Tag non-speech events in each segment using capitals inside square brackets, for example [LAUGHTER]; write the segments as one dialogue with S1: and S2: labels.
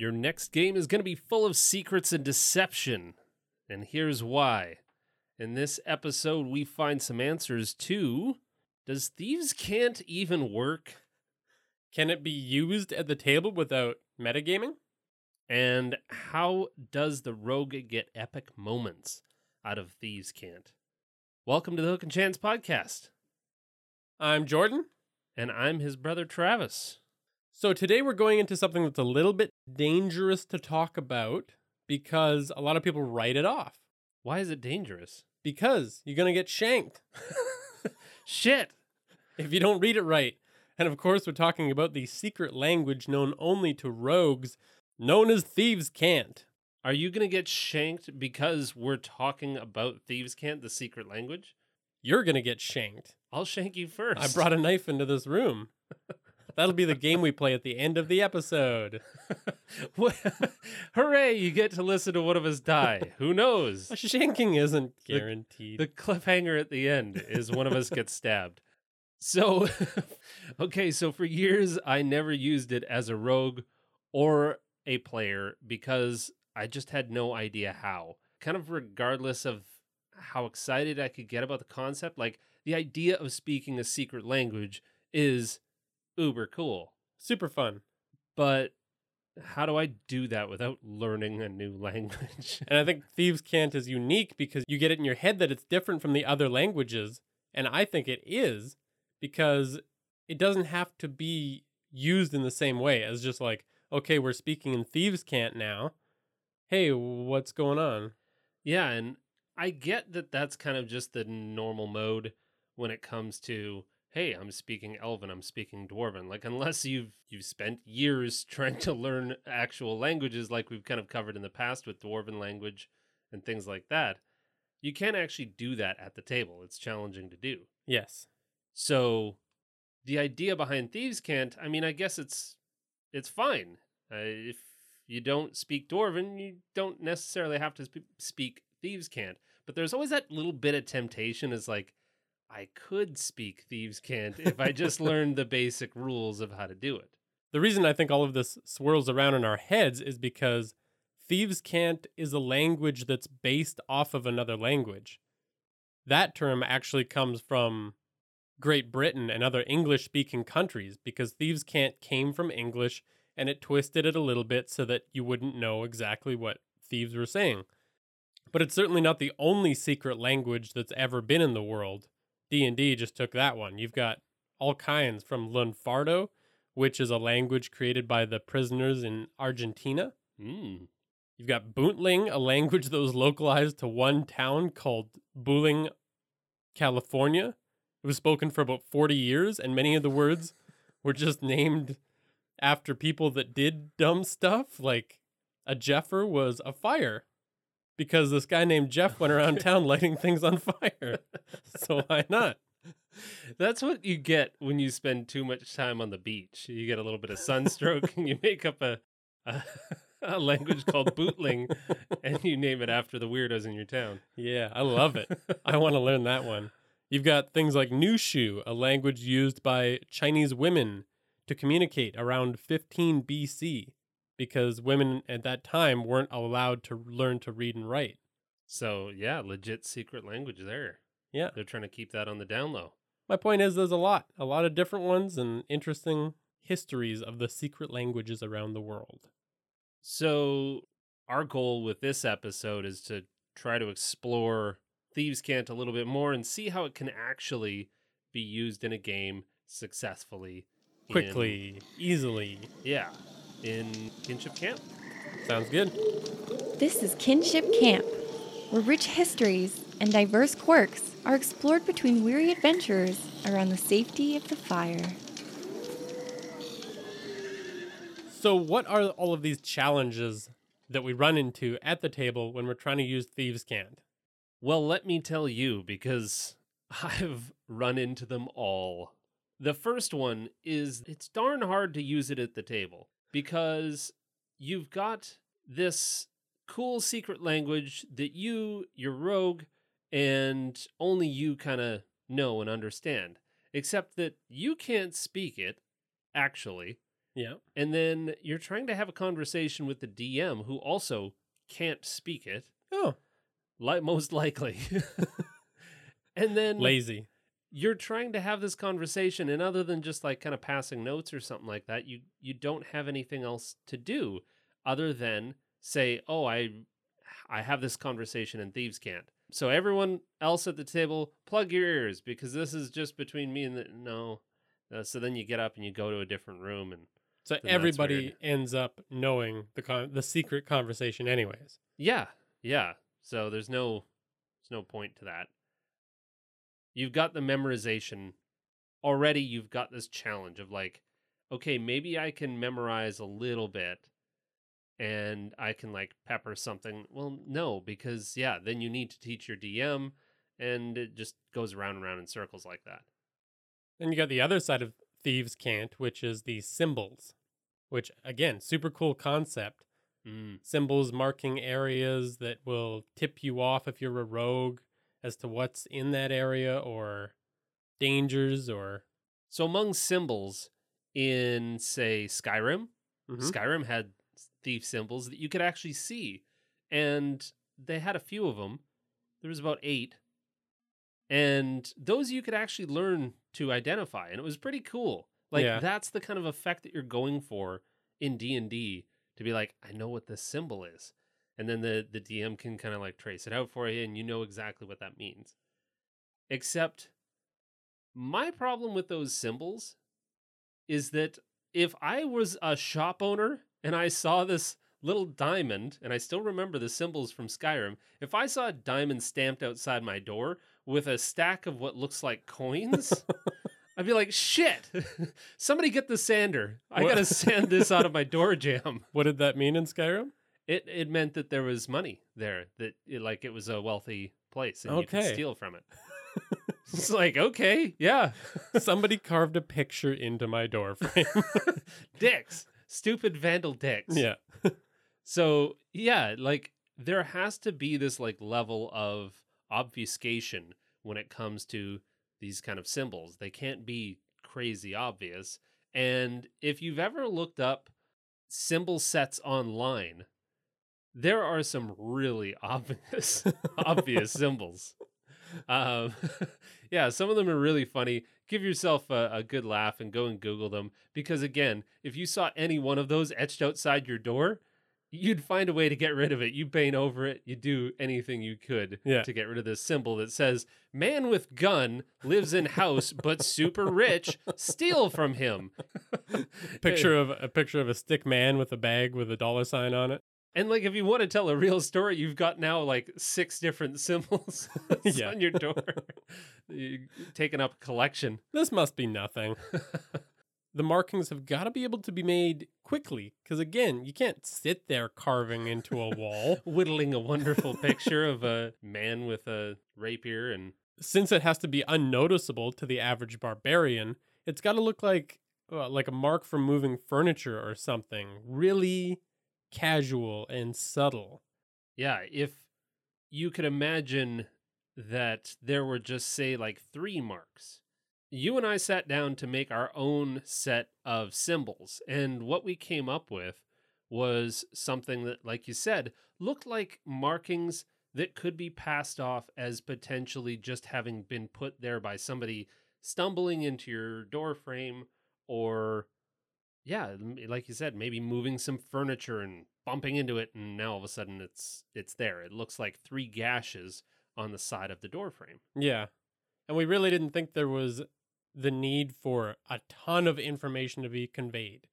S1: Your next game is going to be full of secrets and deception. And here's why. In this episode, we find some answers to Does Thieves' Cant even work?
S2: Can it be used at the table without metagaming?
S1: And how does the rogue get epic moments out of Thieves' Cant? Welcome to the Hook and Chance podcast.
S2: I'm Jordan.
S1: And I'm his brother Travis.
S2: So today we're going into something that's a little bit dangerous to talk about because a lot of people write it off.
S1: Why is it dangerous?
S2: Because you're going to get shanked [LAUGHS]
S1: Shit.
S2: if you don't read it right. And of course, we're talking about the secret language known only to rogues, known as Thieves' Cant.
S1: Are you going to get shanked because we're talking about Thieves' Cant, the secret language?
S2: You're going to get shanked.
S1: I'll shank you first.
S2: I brought a knife into this room. [LAUGHS] That'll be the game we play at the end of the episode. [LAUGHS] [LAUGHS]
S1: Hooray, you get to listen to one of us die. Who knows? [LAUGHS]
S2: Shanking isn't guaranteed.
S1: The cliffhanger at the end is one of us gets stabbed. So, okay, so for years I never used it as a rogue or a player because I just had no idea how. Kind of regardless of how excited I could get about the concept, like the idea of speaking a secret language is uber cool.
S2: Super fun.
S1: But how do I do that without learning a new [LAUGHS] language?
S2: And I think Thieves' Cant is unique because you get it in your head that it's different from the other languages. And I think it is because it doesn't have to be used in the same way as just like, okay, we're speaking in Thieves' Cant now. Hey, what's going on?
S1: Yeah, and I get that that's kind of just the normal mode when it comes to hey, I'm speaking Elven, I'm speaking Dwarven. Like unless you've you've spent years [LAUGHS] trying to learn actual languages like we've kind of covered in the past with Dwarven language and things like that, you can't actually do that at the table. It's challenging to do.
S2: Yes.
S1: So the idea behind Thieves' Cant, I mean, I guess it's it's fine. Uh, if you don't speak Dwarven, you don't necessarily have to sp- speak Thieves' Cant. But there's always that little bit of temptation is like, I could speak Thieves' Cant if I just learned the basic rules of how to do it.
S2: The reason I think all of this swirls around in our heads is because Thieves' Cant is a language that's based off of another language. That term actually comes from Great Britain and other English speaking countries because Thieves' Cant came from English and it twisted it a little bit so that you wouldn't know exactly what thieves were saying. But it's certainly not the only secret language that's ever been in the world. D&D just took that one. You've got all kinds from Lunfardo, which is a language created by the prisoners in Argentina.
S1: Mm.
S2: You've got Boontling, a language that was localized to one town called Boonville, California. It was spoken for about 40 years, and many of the words [LAUGHS] were just named after people that did dumb stuff. Like a Jeffer was a fire because this guy named Jeff went around [LAUGHS] town lighting things on fire. so why not?
S1: That's what you get when you spend too much time on the beach. You get a little bit of sunstroke and you make up a, a, a language called boontling and you name it after the weirdos in your town.
S2: Yeah, I love it. I want to learn that one. You've got things like Nushu, a language used by Chinese women to communicate around 15 BC because women at that time weren't allowed to learn to read and write.
S1: So, yeah, legit secret language there.
S2: Yeah.
S1: They're trying to keep that on the down low.
S2: My point is there's a lot, a lot of different ones and interesting histories of the secret languages around the world.
S1: So, our goal with this episode is to try to explore Thieves' Cant a little bit more and see how it can actually be used in a game successfully. in-
S2: Quickly, easily.
S1: yeah. In Kinship Camp.
S2: Sounds good.
S3: This is Kinship Camp, where rich histories and diverse quirks are explored between weary adventurers around the safety of the fire.
S2: So, what are all of these challenges that we run into at the table when we're trying to use Thieves' Cant?
S1: Well, let me tell you, because [LAUGHS] I've run into them all. The first one is it's darn hard to use it at the table because you've got this cool secret language that you, your rogue, and only you kind of know and understand. Except that you can't speak it, actually.
S2: Yeah.
S1: And then you're trying to have a conversation with the DM who also can't speak it,
S2: Oh,
S1: li- most likely. [LAUGHS] and then
S2: lazy.
S1: You're trying to have this conversation and other than just like kind of passing notes or something like that, you you don't have anything else to do other than say, "Oh, I I have this conversation and thieves' cant." So everyone else at the table, plug your ears because this is just between me and the no. Uh, so then you get up and you go to a different room and
S2: So everybody ends up knowing the con- the secret conversation, anyways.
S1: Yeah, yeah. So there's no there's no point to that. You've got the memorization already. You've got this challenge of like, okay, maybe I can memorize a little bit, and I can like pepper something. Well, no, because yeah, then you need to teach your DM, and it just goes around and around in circles like that.
S2: Then you got the other side of Thieves' Cant, which is the symbols, which again, super cool concept.
S1: Mm.
S2: Symbols marking areas that will tip you off if you're a rogue as to what's in that area or dangers or
S1: So among symbols in say Skyrim,
S2: Mhm.
S1: Skyrim had thief symbols that you could actually see, and they had a few of them. There was about eight, and those you could actually learn to identify, and it was pretty cool. Like
S2: Yeah.
S1: that's the kind of effect that you're going for in D and D to be like, I know what this symbol is, and then the the DM can kind of like trace it out for you, and you know exactly what that means. Except, my problem with those symbols is that if I was a shop owner and I saw this little diamond, and I still remember the symbols from Skyrim, if I saw a diamond stamped outside my door with a stack of what looks like coins, [LAUGHS] I'd be like, shit, [LAUGHS] somebody get the sander. I
S2: What-
S1: got to sand this out of my [LAUGHS] door jam.
S2: what did that mean in Skyrim?
S1: It, it meant that there was money there, that it, like it was a wealthy place and you
S2: Okay.
S1: could steal from it. [LAUGHS] it's like, okay, yeah.
S2: Somebody [LAUGHS] carved a picture into my door frame. [LAUGHS]
S1: dicks. Stupid vandal dicks.
S2: yeah.
S1: So yeah, like there has to be this like level of obfuscation when it comes to these kind of symbols. They can't be crazy obvious. And if you've ever looked up symbol sets online, there are some really [LAUGHS] obvious obvious [LAUGHS] symbols. Um, [LAUGHS] yeah, some of them are really funny. Give yourself a, a good laugh and go and Google them because, again, if you saw any one of those etched outside your door, you'd find a way to get rid of it. You paint over it. You do anything you could
S2: Yeah.
S1: to get rid of this symbol that says "Man with gun lives in house but super rich. Steal from him."
S2: Picture of a picture of a stick man with a bag with a dollar sign on it.
S1: And like, if you want to tell a real story, you've got now like six different symbols [LAUGHS]
S2: Yeah.
S1: on your door. you taking up a collection.
S2: This must be nothing. [LAUGHS] the markings have got to be able to be made quickly because again, you can't sit there carving into a wall. [LAUGHS]
S1: Whittling a wonderful picture of a man with a rapier and
S2: Since it has to be unnoticeable to the average barbarian, it's got to look like uh, like a mark from moving furniture or something. Really casual and subtle.
S1: yeah, if you could imagine that there were just say like three marks. You and I sat down to make our own set of symbols, and what we came up with was something that, like you said, looked like markings that could be passed off as potentially just having been put there by somebody stumbling into your door frame or yeah like you said maybe moving some furniture and bumping into it and now all of a sudden it's it's there it looks like three gashes on the side of the door frame
S2: Yeah. And we really didn't think there was the need for a ton of information to be conveyed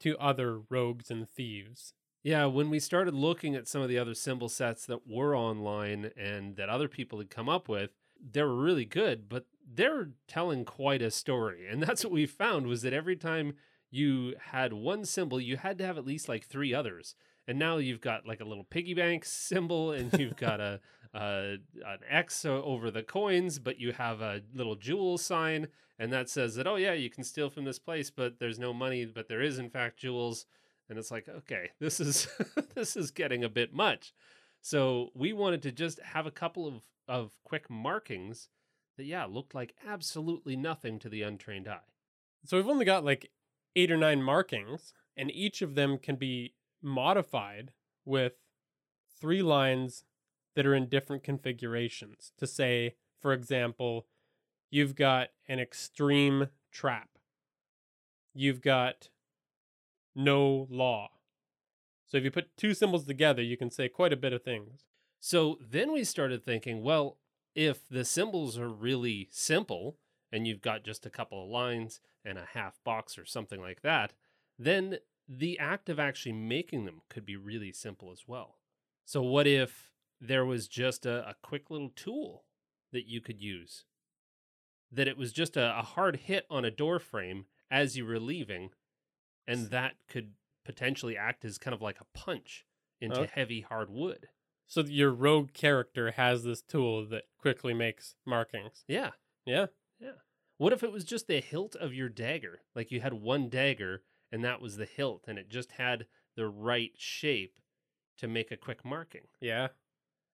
S2: to other rogues and thieves.
S1: Yeah, when we started looking at some of the other symbol sets that were online and that other people had come up with, they were really good, but they're telling quite a story. And [LAUGHS] that's what we found was that every time you had one symbol, you had to have at least like three others. and now you've got like a little piggy bank [LAUGHS] symbol, and you've got a, [LAUGHS] a an X over the coins, but you have a little jewel sign, and that says that oh yeah, you can steal from this place, but there's no money, but there is in fact jewels, and it's like okay, this is [LAUGHS] this is getting a bit much. So we wanted to just have a couple of of quick markings that yeah looked like absolutely nothing to the untrained eye.
S2: So we've only got like eight or nine markings, and each of them can be modified with three lines that are in different configurations. To say, for example, you've got an extreme trap, you've got no law. So if you put two symbols together, you can say quite a bit of things.
S1: So then we started thinking, well, if the symbols are really simple and you've got just a couple of lines and a half box or something like that, then the act of actually making them could be really simple as well. So, what if there was just a, a quick little tool that you could use? That it was just a, a hard hit on a door frame as you were leaving, and that could potentially act as kind of like a punch into
S2: Okay.
S1: heavy hard wood.
S2: So your rogue character has this tool that quickly makes markings.
S1: Yeah.
S2: Yeah.
S1: What if it was just the hilt of your dagger? Like you had one dagger and that was the hilt and it just had the right shape to make a quick marking.
S2: Yeah.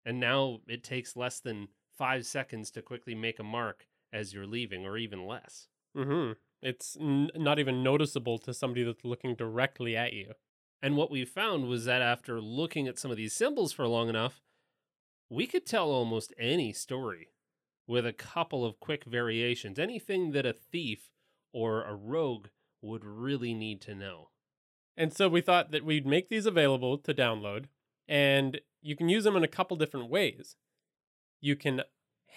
S1: And now it takes less than five seconds to quickly make a mark as you're leaving, or even less.
S2: Mm-hmm. It's n- not even noticeable to somebody that's looking directly at you.
S1: And what we found was that after looking at some of these symbols for long enough, we could tell almost any story with a couple of quick variations, anything that a thief or a rogue would really need to know.
S2: And so we thought that we'd make these available to download, and you can use them in a couple different ways. You can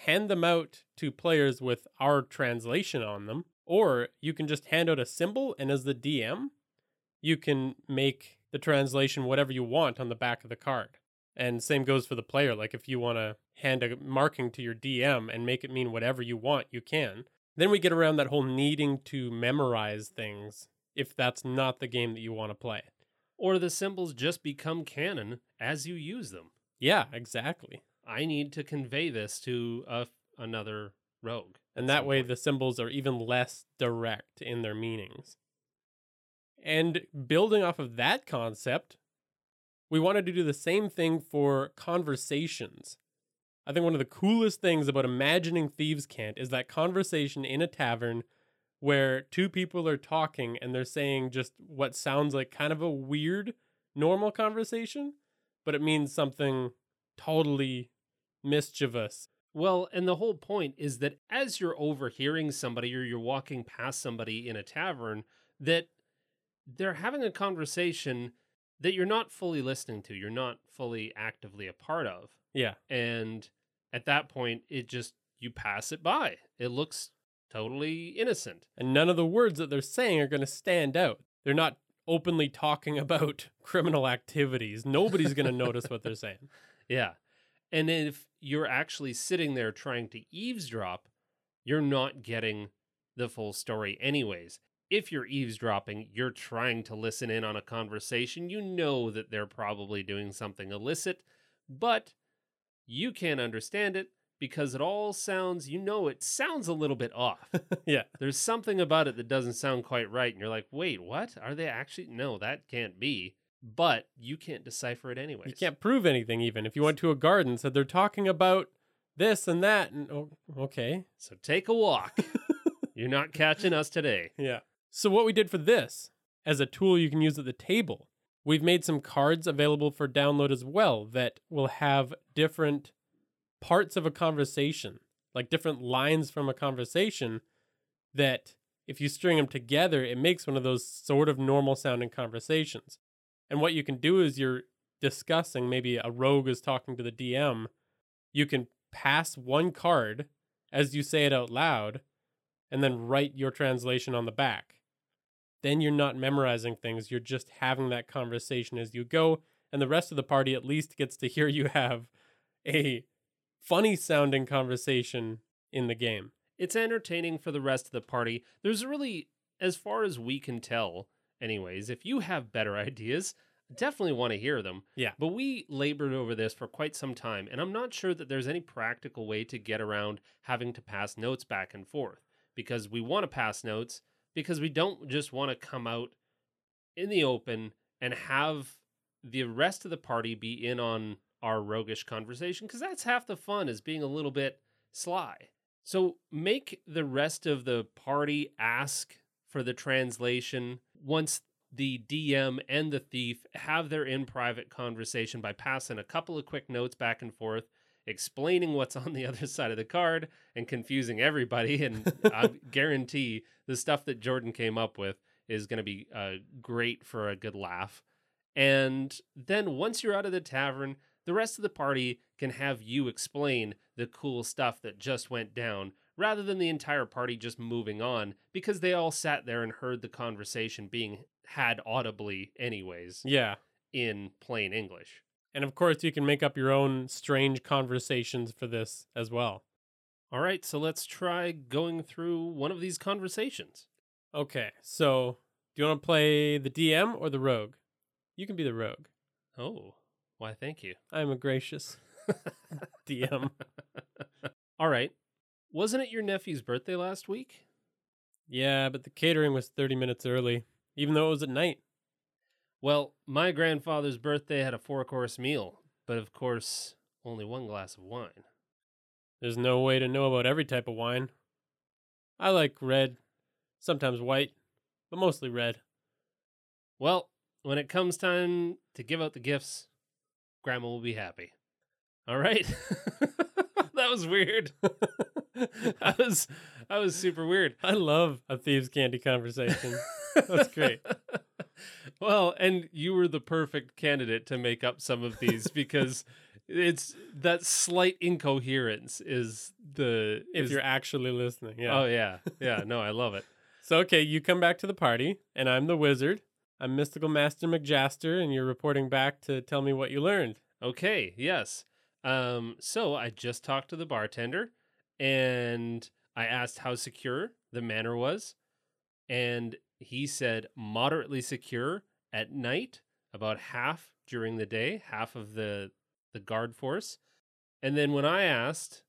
S2: hand them out to players with our translation on them, or you can just hand out a symbol, and as the DM, you can make the translation whatever you want on the back of the card. And same goes for the player. Like if you want to hand a marking to your DM and make it mean whatever you want, you can. Then we get around that whole needing to memorize things if that's not the game that you want to play.
S1: Or the symbols just become canon as you use them.
S2: Yeah, exactly.
S1: I need to convey this to a, another rogue.
S2: And that way
S1: point.
S2: the symbols are even less direct in their meanings. And building off of that concept, we wanted to do the same thing for conversations. I think one of the coolest things about imagining Thieves' Cant is that conversation in a tavern where two people are talking and they're saying just what sounds like kind of a weird normal conversation, but it means something totally mischievous.
S1: Well, and the whole point is that as you're overhearing somebody or you're walking past somebody in a tavern, that they're having a conversation that you're not fully listening to, you're not fully actively a part of.
S2: Yeah.
S1: And at that point, it just, you pass it by. It looks totally innocent.
S2: and none of the words that they're saying are going to stand out. They're not openly talking [LAUGHS] about criminal activities. Nobody's going to notice what they're saying. [LAUGHS]
S1: Yeah. And if you're actually sitting there trying to eavesdrop, you're not getting the full story, anyways. If you're eavesdropping, you're trying to listen in on a conversation. You know that they're probably doing something illicit, but you can't understand it because it all sounds, you know, it sounds a little bit off. [LAUGHS]
S2: yeah.
S1: There's something about it that doesn't sound quite right. And you're like, wait, what? Are they actually? No, that can't be. But you can't decipher it anyway.
S2: You can't prove anything even. If you went to a garden said they're talking about this and that and oh, okay.
S1: So take a walk. You're not catching us today. [LAUGHS]
S2: Yeah. So what we did for this as a tool you can use at the table, we've made some cards available for download as well that will have different parts of a conversation, like different lines from a conversation that if you string them together, it makes one of those sort of normal sounding conversations. And what you can do is you're discussing, maybe a rogue is talking to the DM, you can pass one card as you say it out loud and then write your translation on the back. Then you're not memorizing things, you're just having that conversation as you go, and the rest of the party at least gets to hear you have a funny sounding conversation in the game.
S1: It's entertaining for the rest of the party. There's really, as far as we can tell, anyways, if you have better [LAUGHS] ideas, definitely want to hear them.
S2: Yeah.
S1: But we labored over this for quite some time, and I'm not sure that there's any practical way to get around having to pass notes back and forth because we want to pass notes because we don't just want to come out in the open and have the rest of the party be in on our roguish conversation because that's half the fun is being a little bit sly. So make the rest of the party ask for the translation once the DM and the thief have their in private conversation by passing a couple of quick notes back and forth, explaining what's on the [LAUGHS] other side of the card and confusing everybody. And [LAUGHS] I guarantee the stuff that Jordan came up with is going to be uh, great for a good laugh. And then once you're out of the tavern, the rest of the party can have you explain the cool stuff that just went down rather than the entire party just moving on because they all sat there and heard the conversation being had audibly, anyways,
S2: Yeah.
S1: in plain English.
S2: And of course, you can make up your own strange conversations for this as well.
S1: All right, so let's try going through one of these conversations.
S2: Okay, so do you want to play the DM or the rogue? You can be the rogue.
S1: Oh, why, thank you.
S2: I'm a gracious [LAUGHS] DM. [LAUGHS]
S1: All right. Wasn't it your nephew's birthday last week?
S2: Yeah, but the catering was 30 minutes early, even though it was at night.
S1: Well, my grandfather's birthday had a four course meal, but of course, only one glass of wine.
S2: There's no way to know about every type of wine. I like red, sometimes white, but mostly red.
S1: Well, when it comes time to give out the gifts, Grandma will be happy. All right. [LAUGHS] that was weird. [LAUGHS] that was that was super weird.
S2: I love a thieves' candy conversation. That's great. [LAUGHS]
S1: well, and you were the perfect candidate to make up some of these [LAUGHS] because it's that slight incoherence is the
S2: If
S1: is-
S2: you're actually listening, yeah.
S1: Oh yeah. [LAUGHS] Yeah, no, I love it.
S2: So okay, you come back to the party, and I'm the wizard. I'm Mystical Master McJaster, and you're reporting back to tell me what you learned.
S1: Okay, yes. Um, so I just talked to the bartender and I asked how secure the manor was. And he said moderately secure at night, about half during the day, half of the the guard force. And then when I asked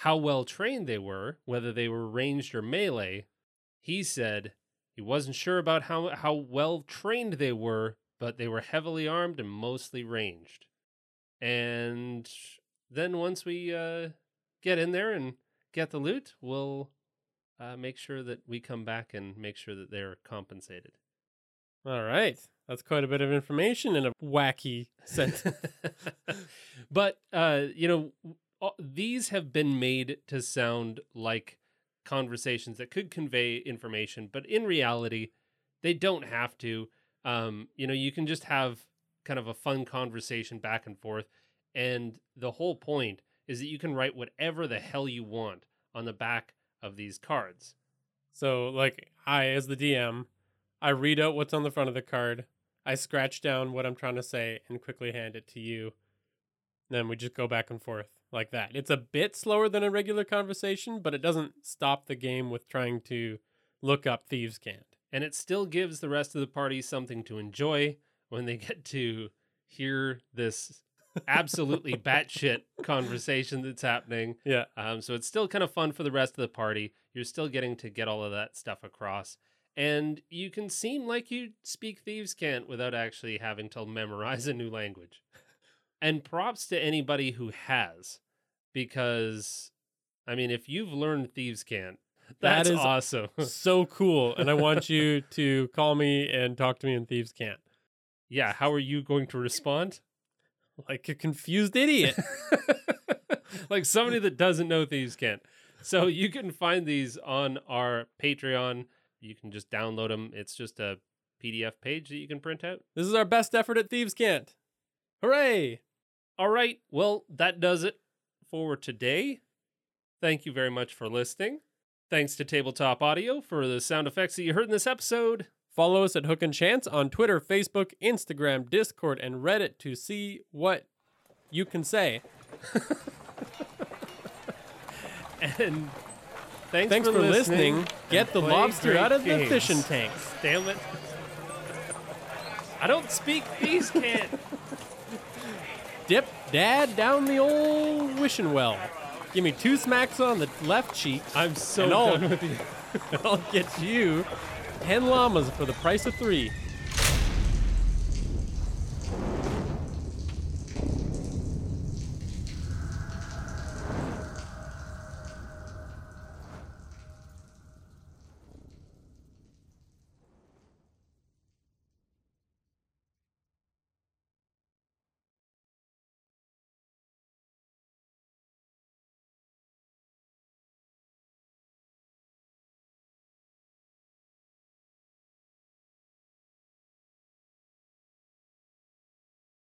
S1: how well trained they were, whether they were ranged or melee, he said he wasn't sure about how how well trained they were, but they were heavily armed and mostly ranged. And then once we uh, get in there and get the loot, we'll uh, make sure that we come back and make sure that they're compensated.
S2: All right, that's quite a bit of information in a wacky sentence. [LAUGHS]
S1: but uh, you know, uh, these have been made to sound like conversations that could convey information, but in reality, they don't have to. Um, you know, you can just have kind of a fun conversation back and forth, and the whole point is that you can write whatever the hell you want on the back of these cards.
S2: So, like, I, as the DM, I read out what's on the front of the card. I scratch down what I'm trying to say and quickly hand it to you. Then we just go back and forth like that. It's a bit slower than a regular conversation, but it doesn't stop the game with trying to look up thieves' cant.
S1: and it still gives the rest of the party something to enjoy when they [LAUGHS] get to hear this absolutely [LAUGHS] batshit conversation that's happening.
S2: Yeah.
S1: Um, so it's still kind of fun for the rest of the party. You're still getting to get all of that stuff across. And you can seem like you speak thieves' cant without actually having to memorize a new language. And props to anybody who has, because I mean, if you've learned thieves' cant,
S2: That
S1: that's awesome. [LAUGHS]
S2: so cool. And I want you to call me and talk to me in thieves' cant.
S1: yeah, how are you going to respond?
S2: Like a confused idiot. [LAUGHS]
S1: like somebody that doesn't know thieves' cant. So you can find these on our Patreon. You can just download them. It's just a PDF page that you can print out.
S2: this is our best effort at thieves' cant. Hooray!
S1: All right. Well, that does it for today. Thank you very much for listening. Thanks to Tabletop Audio for the sound effects that you heard in this episode.
S2: Follow us at Hook and Chance on Twitter, Facebook, Instagram, Discord, and Reddit to see what you can say. [LAUGHS]
S1: And thanks,
S2: Thanks for, listening. Get the lobster out of the fishing tank.
S1: Damn it. I don't speak these can't. [LAUGHS]
S2: Dip dad down the old wishing well. Give me two smacks on the left cheek.
S1: I'm so
S2: And
S1: done with you. [LAUGHS]
S2: I'll get you ten llamas for the price of three.